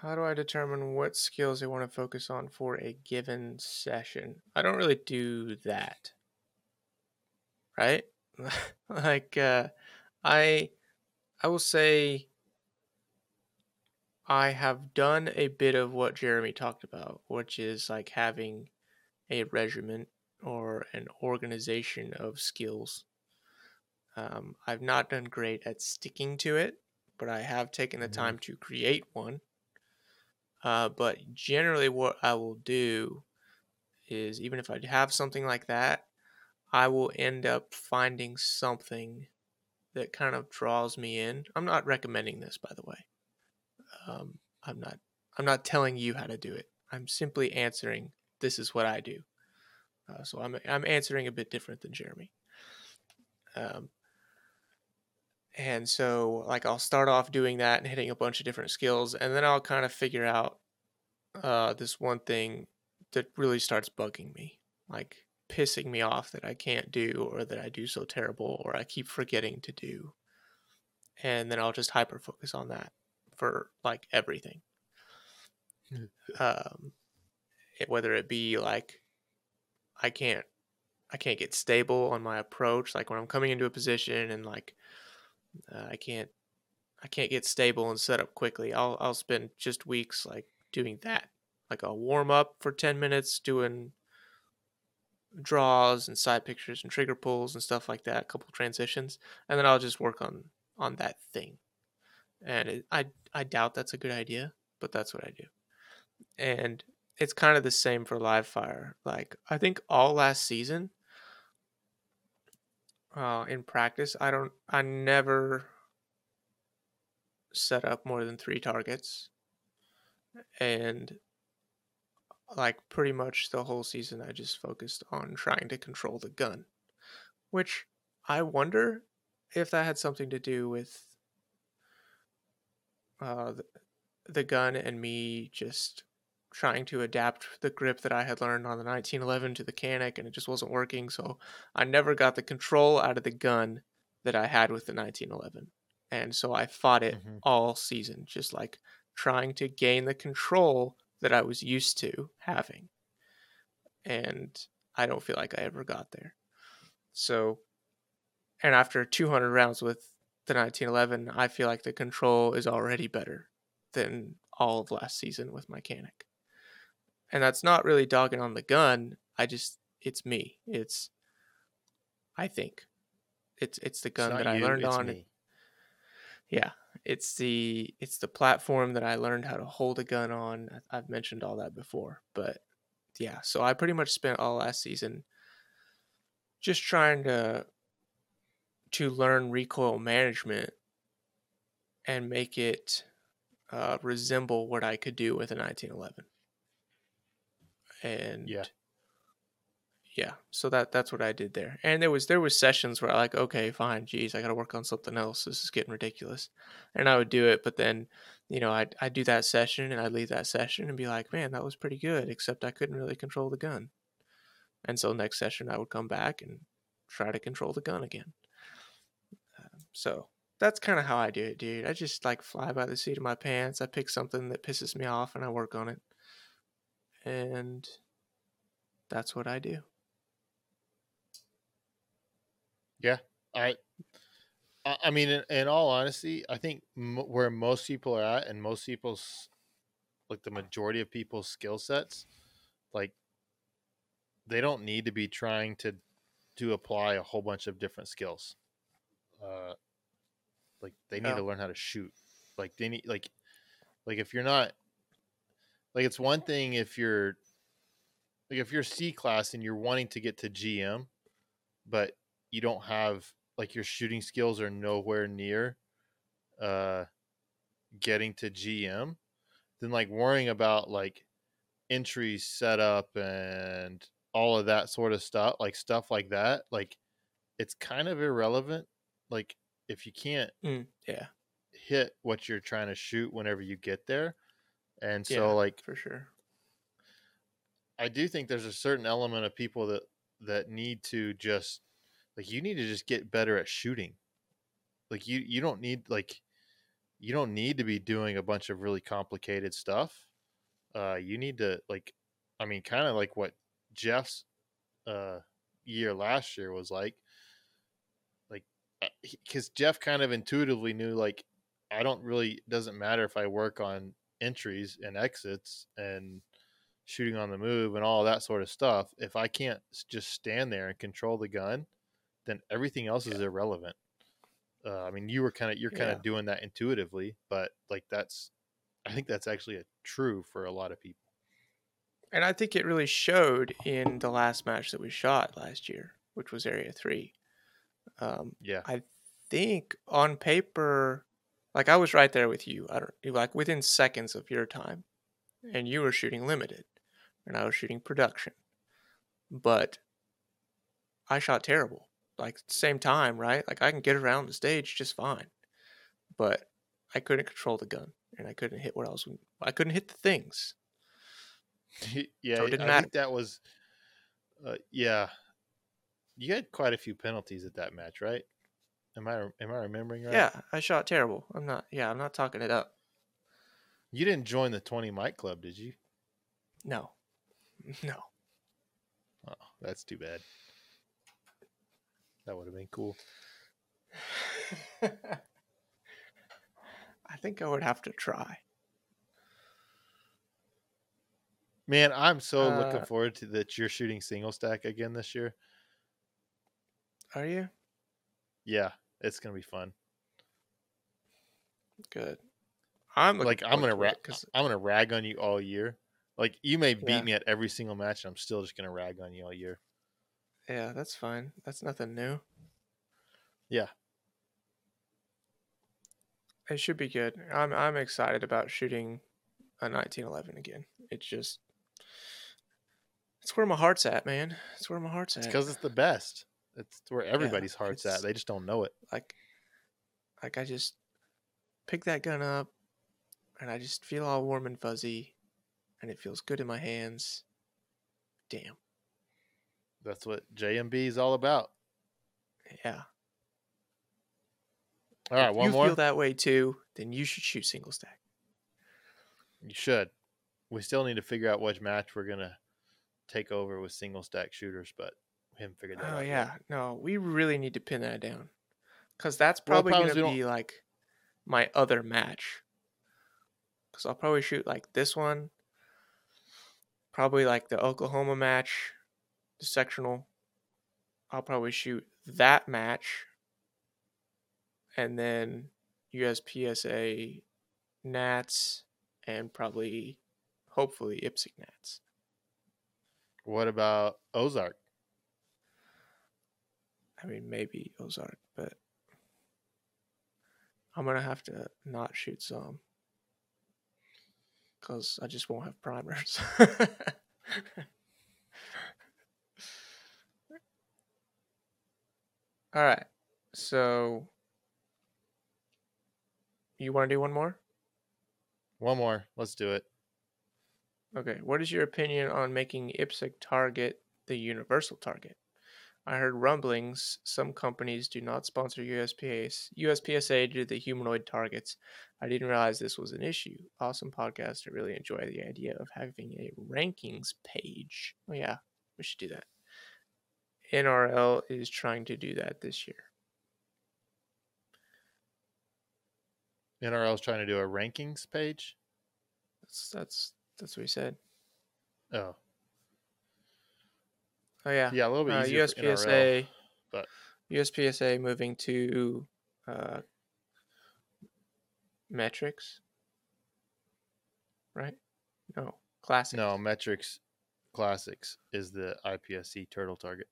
how do I determine what skills I want to focus on for a given session? I don't really do that. Right? like, uh, I, I will say. I have done a bit of what Jeremy talked about, which is like having a regiment or an organization of skills Um, I've not done great at sticking to it, but I have taken the Mhm. time to create one. Uh, but generally, what I will do is even if I have something like that, I will end up finding something that kind of draws me in. I'm not recommending this, by the way. Um, I'm not. I'm not telling you how to do it. I'm simply answering. This is what I do. Uh, so I'm I'm answering a bit different than Jeremy. Um, and so like I'll start off doing that and hitting a bunch of different skills, and then I'll kind of figure out uh, this one thing that really starts bugging me, like pissing me off that I can't do or that I do so terrible or I keep forgetting to do. And then I'll just hyper focus on that for like everything. um, it- whether it be like I can't I can't get stable on my approach, like when I'm coming into a position and like uh, I can't I can't get stable and set up quickly. I'll I'll spend just weeks like doing that. Like I'll warm up for 10 minutes doing draws and sight pictures and trigger pulls and stuff like that, a couple transitions, and then I'll just work on on that thing. And it, I I doubt that's a good idea, but that's what I do. And it's kind of the same for live fire. Like I think all last season uh, in practice, I don't I never set up more than three targets, and like pretty much the whole season, I just focused on trying to control the gun, which I wonder if that had something to do with uh, the, the gun and me just trying to adapt the grip that I had learned on the 1911 to the Canik, and it just wasn't working. So I never got the control out of the gun that I had with the 1911, and so I fought it Mhm. all season, just like trying to gain the control that I was used to having, and I don't feel like I ever got there. So, and after 200 rounds with the 1911, I feel like the control is already better than all of last season with my Canik. And that's not really dogging on the gun. I just, it's me. It's, I think, it's it's the gun not that I you, learned it's on. me. Yeah, it's the it's the platform that I learned how to hold a gun on. I've mentioned all that before, but yeah, so I pretty much spent all last season just trying to to learn recoil management and make it uh, resemble what I could do with a 1911. And Yeah. Yeah, so that that's what I did there. And there was there was sessions where I like, okay, fine, geez, I got to work on something else. This is getting ridiculous, and I would do it. But then, you know, I'd I'd do that session and I'd leave that session and be like, man, that was pretty good, except I couldn't really control the gun. And so next session I would come back and try to control the gun again. Um, so that's kind of how I do it, dude. I just like fly by the seat of my pants. I pick something that pisses me off and I work on it, and that's what I do. Yeah, I, I mean, in, in all honesty, I think m- where most people are at, and most people's, like the majority of people's skill sets, like, they don't need to be trying to, to apply a whole bunch of different skills. Uh, like they need Yeah. to learn how to shoot. Like they need, like, like if you're not, like it's one thing if you're, like if you're C class and you're wanting to get to GM, but you don't have like your shooting skills are nowhere near uh getting to GM, then like worrying about like entry setup and all of that sort of stuff, like stuff like that, like it's kind of irrelevant. Like if you can't Mm, yeah, hit what you're trying to shoot whenever you get there. And so Yeah. like for sure. I do think there's a certain element of people that that need to just like you need to just get better at shooting. Like you you don't need like you don't need to be doing a bunch of really complicated stuff. Uh you need to like I mean kind of like what Jeff's uh year last year was like like cuz Jeff kind of intuitively knew like I don't really doesn't matter if I work on entries and exits and shooting on the move and all that sort of stuff, if I can't just stand there and control the gun, then everything else is irrelevant. Uh, I mean, you were kind of you're kind Yeah. of doing that intuitively, but like that's I think that's actually a true for a lot of people. And I think it really showed in the last match that we shot last year, which was Area 3. Um, Yeah. I think on paper, like I was right there with you. I don't like within seconds of your time, and you were shooting limited, and I was shooting production. But I shot terrible. Like same time, right? Like I can get around the stage just fine, but I couldn't control the gun, and I couldn't hit what I was. I couldn't hit the things. yeah, So I matter. think that was uh, yeah. You had quite a few penalties at that match, right? Am I am I remembering right? Yeah, I shot terrible. I'm not. Yeah, I'm not talking it up. You didn't join the 20 mic club, did you? No, no. Oh, that's too bad. That would have been cool. I think I would have to try. Man, I'm so Uh, looking forward to that you're shooting single stack again this year. Are you Yeah, it's gonna be fun. good? I'm like I'm gonna forward to ra- it 'cause- I'm gonna rag on you all year. Like you may beat Yeah. me at every single match, and I'm still just gonna rag on you all year. Yeah, that's fine. That's nothing new. Yeah. It should be good. I'm I'm excited about shooting a 1911 again. It's just it's where my heart's at, man. It's where my heart's It's at. because it's the best. It's where everybody's heart's at. They just don't know it. like like I just pick that gun up and I just feel all warm and fuzzy and it feels good in my hands. Damn. That's what JMB is all about. Yeah. All right, if one you more. feel that way too, then you should shoot single stack. You should. We still need to figure out which match we're gonna take over with single stack shooters, but we haven't figured that Oh out. yet. yeah, no, we really need to pin that down, because that's probably is gonna be like my other match. Because I'll probably shoot like this one, probably like the Oklahoma match, sectional. I'll probably shoot that match, and then USPSA Nats, and probably, hopefully, IPSC Nats. What about Ozark? I mean, maybe Ozark, but I'm gonna have to not shoot some because I just won't have primers. All right, so you want to do one more? One more. Let's do it. Okay, what is your opinion on making IPSC target the universal target? I heard rumblings some companies do not sponsor USPS, USPSA due to the humanoid targets. I didn't realize this was an issue. Awesome podcast. I really enjoy the idea of having a rankings page. Oh, yeah, we should do that. NRL is trying to do that this year. NRL is trying to do a rankings page. That's that's that's what he said. Oh, Oh yeah, yeah, a little bit uh, easier NRL. USPSA, but- USPSA moving to uh, metrics, right? No, classic. No, metrics classics is the IPSC turtle target.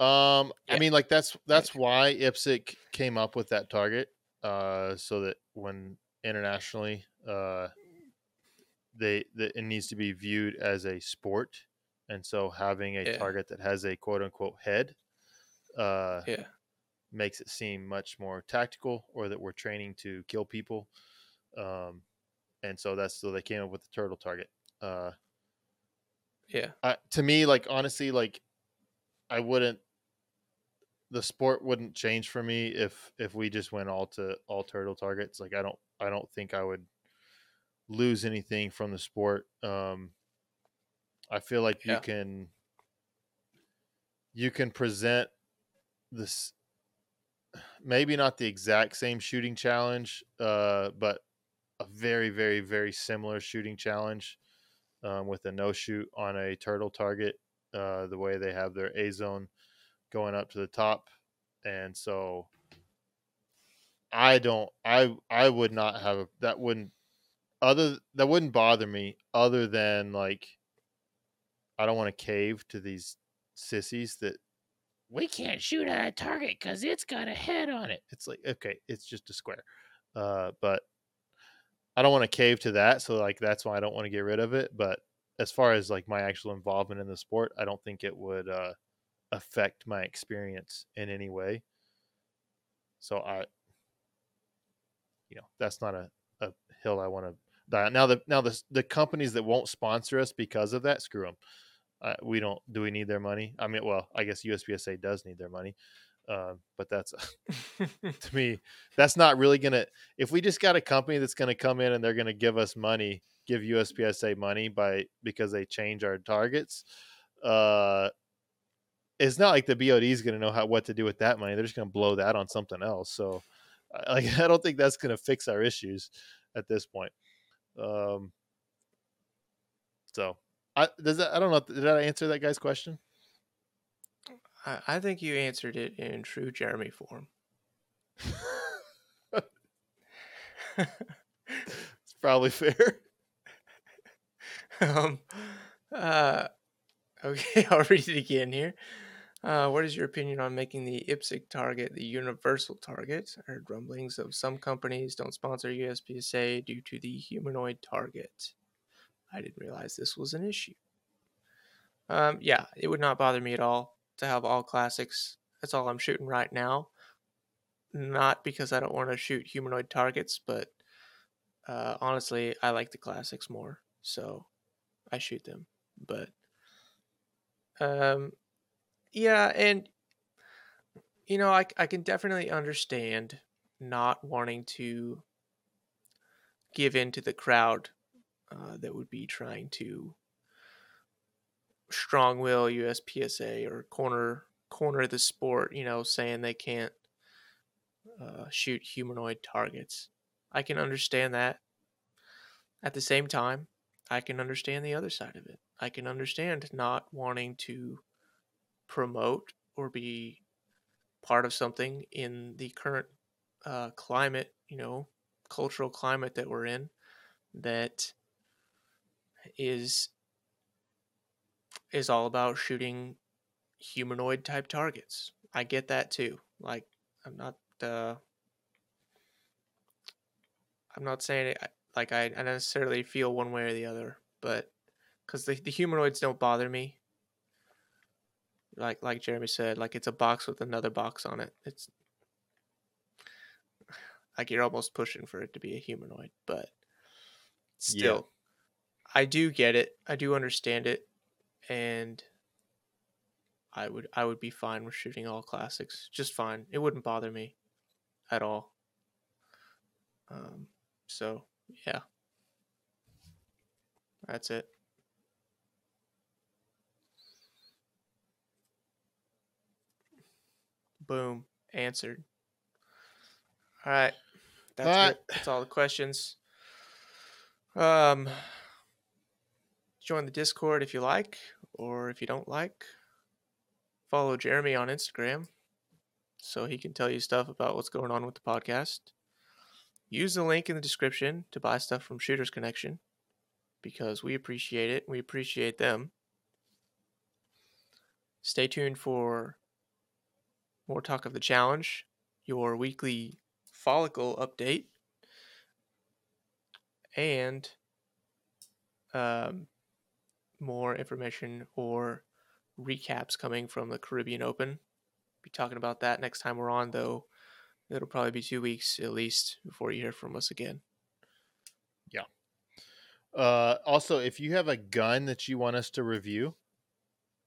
Um, I mean, like that's that's why IPSC came up with that target, uh, so that when internationally, uh, they that it needs to be viewed as a sport, and so having a Yeah. target that has a quote unquote head, uh, Yeah, makes it seem much more tactical or that we're training to kill people. Um, and so that's so they came up with the turtle target. Uh, yeah, I, to me, like honestly, like I wouldn't. The sport wouldn't change for me if if we just went all to all turtle targets. Like I don't I don't think I would lose anything from the sport. Um, I feel like you can you can present this maybe not the exact same shooting challenge, uh, but a very very very similar shooting challenge um, with a no shoot on a turtle target. Uh, the way they have their A zone going up to the top, and so I don't. I I would not have a, that. Wouldn't other that wouldn't bother me other than like I don't want to cave to these sissies that we can't shoot at a target because it's got a head on it. It's like okay, it's just a square, uh, but I don't want to cave to that. So like that's why I don't want to get rid of it. But as far as like my actual involvement in the sport, I don't think it would uh, affect my experience in any way. So I, you know, that's not a, a hill I want to die on. Now the now the the companies that won't sponsor us because of that, screw them. Uh, we don't. Do we need their money? I mean, well, I guess USPSA does need their money, uh, but that's to me, that's not really gonna. If we just got a company that's gonna come in and they're gonna give us money, give USPSA money by because they change our targets, uh, it's not like the BOD is gonna know how what to do with that money. They're just gonna blow that on something else. So, like, I don't think that's gonna fix our issues at this point. Um, so I does that I don't know did I answer that guy's question? I, I think you answered it in true Jeremy form. it's probably fair. um, uh, okay, I'll read it again here. Uh, what is your opinion on making the IPSC target the universal target? I heard rumblings of some companies don't sponsor USPSA due to the humanoid target. I didn't realize this was an issue. Um, yeah, it would not bother me at all to have all classics. That's all I'm shooting right now. Not because I don't want to shoot humanoid targets, but uh, honestly, I like the classics more, so I shoot them. But um, yeah, and you know, I I can definitely understand not wanting to give in to the crowd uh, that would be trying to strong will USPSA or corner corner the sport, you know, saying they can't uh, shoot humanoid targets. I can understand that. At the same time, I can understand the other side of it. I can understand not wanting to promote or be part of something in the current uh, climate, you know, cultural climate that we're in that is is all about shooting humanoid type targets. I get that too. Like I'm not uh I'm not saying it like I, I necessarily feel one way or the other, but because the, the humanoids don't bother me. Like like Jeremy said, like it's a box with another box on it. It's like you're almost pushing for it to be a humanoid, but still, yeah. I do get it. I do understand it, and I would I would be fine with shooting all classics, just fine. It wouldn't bother me at all. Um, so yeah, that's it. Boom, answered. All right, that's all right. it. That's all the questions. Um, join the Discord if you like, or if you don't like, follow Jeremy on Instagram so he can tell you stuff about what's going on with the podcast. Use the link in the description to buy stuff from Shooters Connection because we appreciate it. We appreciate them. Stay tuned for more talk of the challenge, your weekly follicle update, and um, more information or recaps coming from the Caribbean Open. Be talking about that next time we're on, though. It'll probably be two weeks at least before you hear from us again. Yeah. Uh, also, if you have a gun that you want us to review,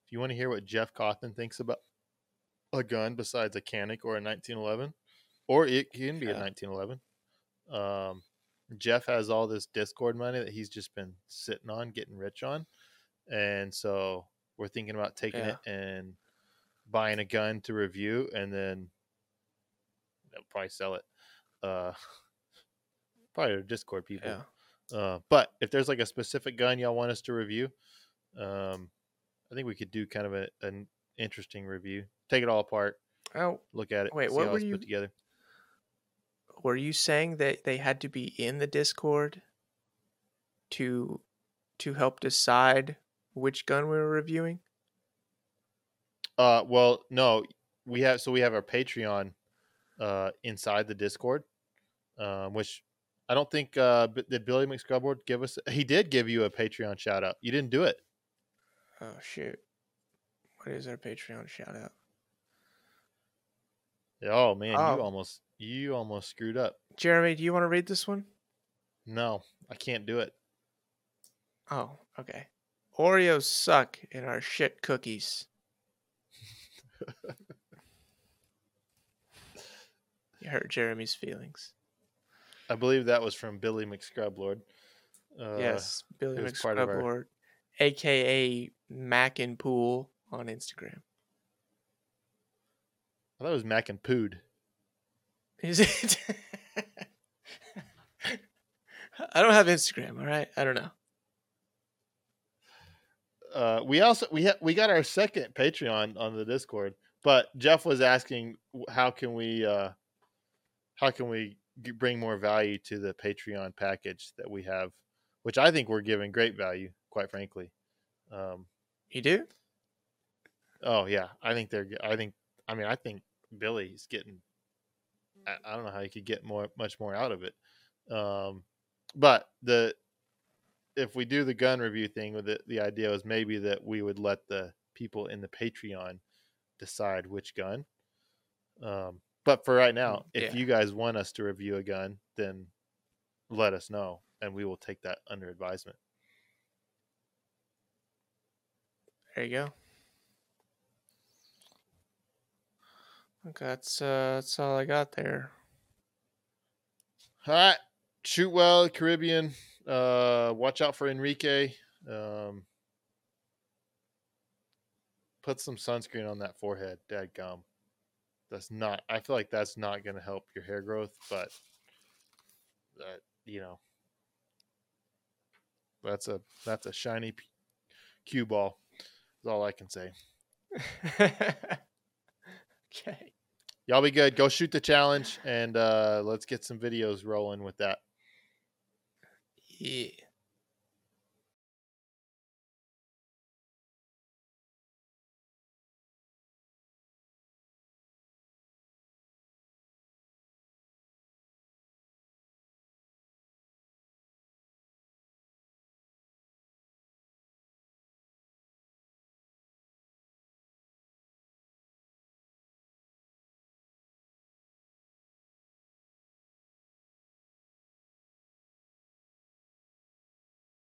if you want to hear what Jeff Cawthon thinks about a gun besides a Canik or a 1911, or it can be yeah. a 1911, um, Jeff has all this Discord money that he's just been sitting on, getting rich on, and so we're thinking about taking yeah. it and buying a gun to review, and then they'll probably sell it. Uh, probably to Discord people. Yeah. Uh, but if there's like a specific gun y'all want us to review, um, I think we could do kind of a, an interesting review. Take it all apart. Oh, look at it. Wait, what were you- put together. were you saying that they had to be in the Discord to to help decide which gun we were reviewing? Uh, well, no, we have so we have our Patreon uh inside the Discord, um, which I don't think uh B- did Billy McScrublord give us. He did give you a Patreon shout out. You didn't do it. Oh shoot. What is our Patreon shout out? Oh man, Oh. you almost you almost screwed up. Jeremy, do you want to read this one? No, I can't do it. Oh, okay. Oreos suck in our shit cookies. you hurt Jeremy's feelings. I believe that was from Billy McScrublord. Uh, yes, Billy it was part of our- McScrublord, aka Mac and Pool on Instagram. I thought it was Mac and Pood. Is it? I don't have Instagram. All right, I don't know. uh, we also we ha- we got our second Patreon on the Discord, but Jeff was asking how can we uh, how can we bring more value to the Patreon package that we have, which I think we're giving great value, quite frankly. Um, You do? oh yeah, I think they're. I think I mean I think Billy's getting. I, I don't know how you could get more much more out of it, um, but the if we do the gun review thing with it, the idea was maybe that we would let the people in the Patreon decide which gun. Um, but for right now, if yeah. you guys want us to review a gun, then let us know, and we will take that under advisement. There you go. Okay, that's uh, that's all I got there. All right, shoot well, Caribbean. Uh, watch out for Enrique. Um, put some sunscreen on that forehead. Dad gum. That's not. I feel like that's not going to help your hair growth, but that you know, that's a that's a shiny p- cue ball. Is all I can say. okay. Y'all be good. Go shoot the challenge, and uh, let's get some videos rolling with that. Yeah.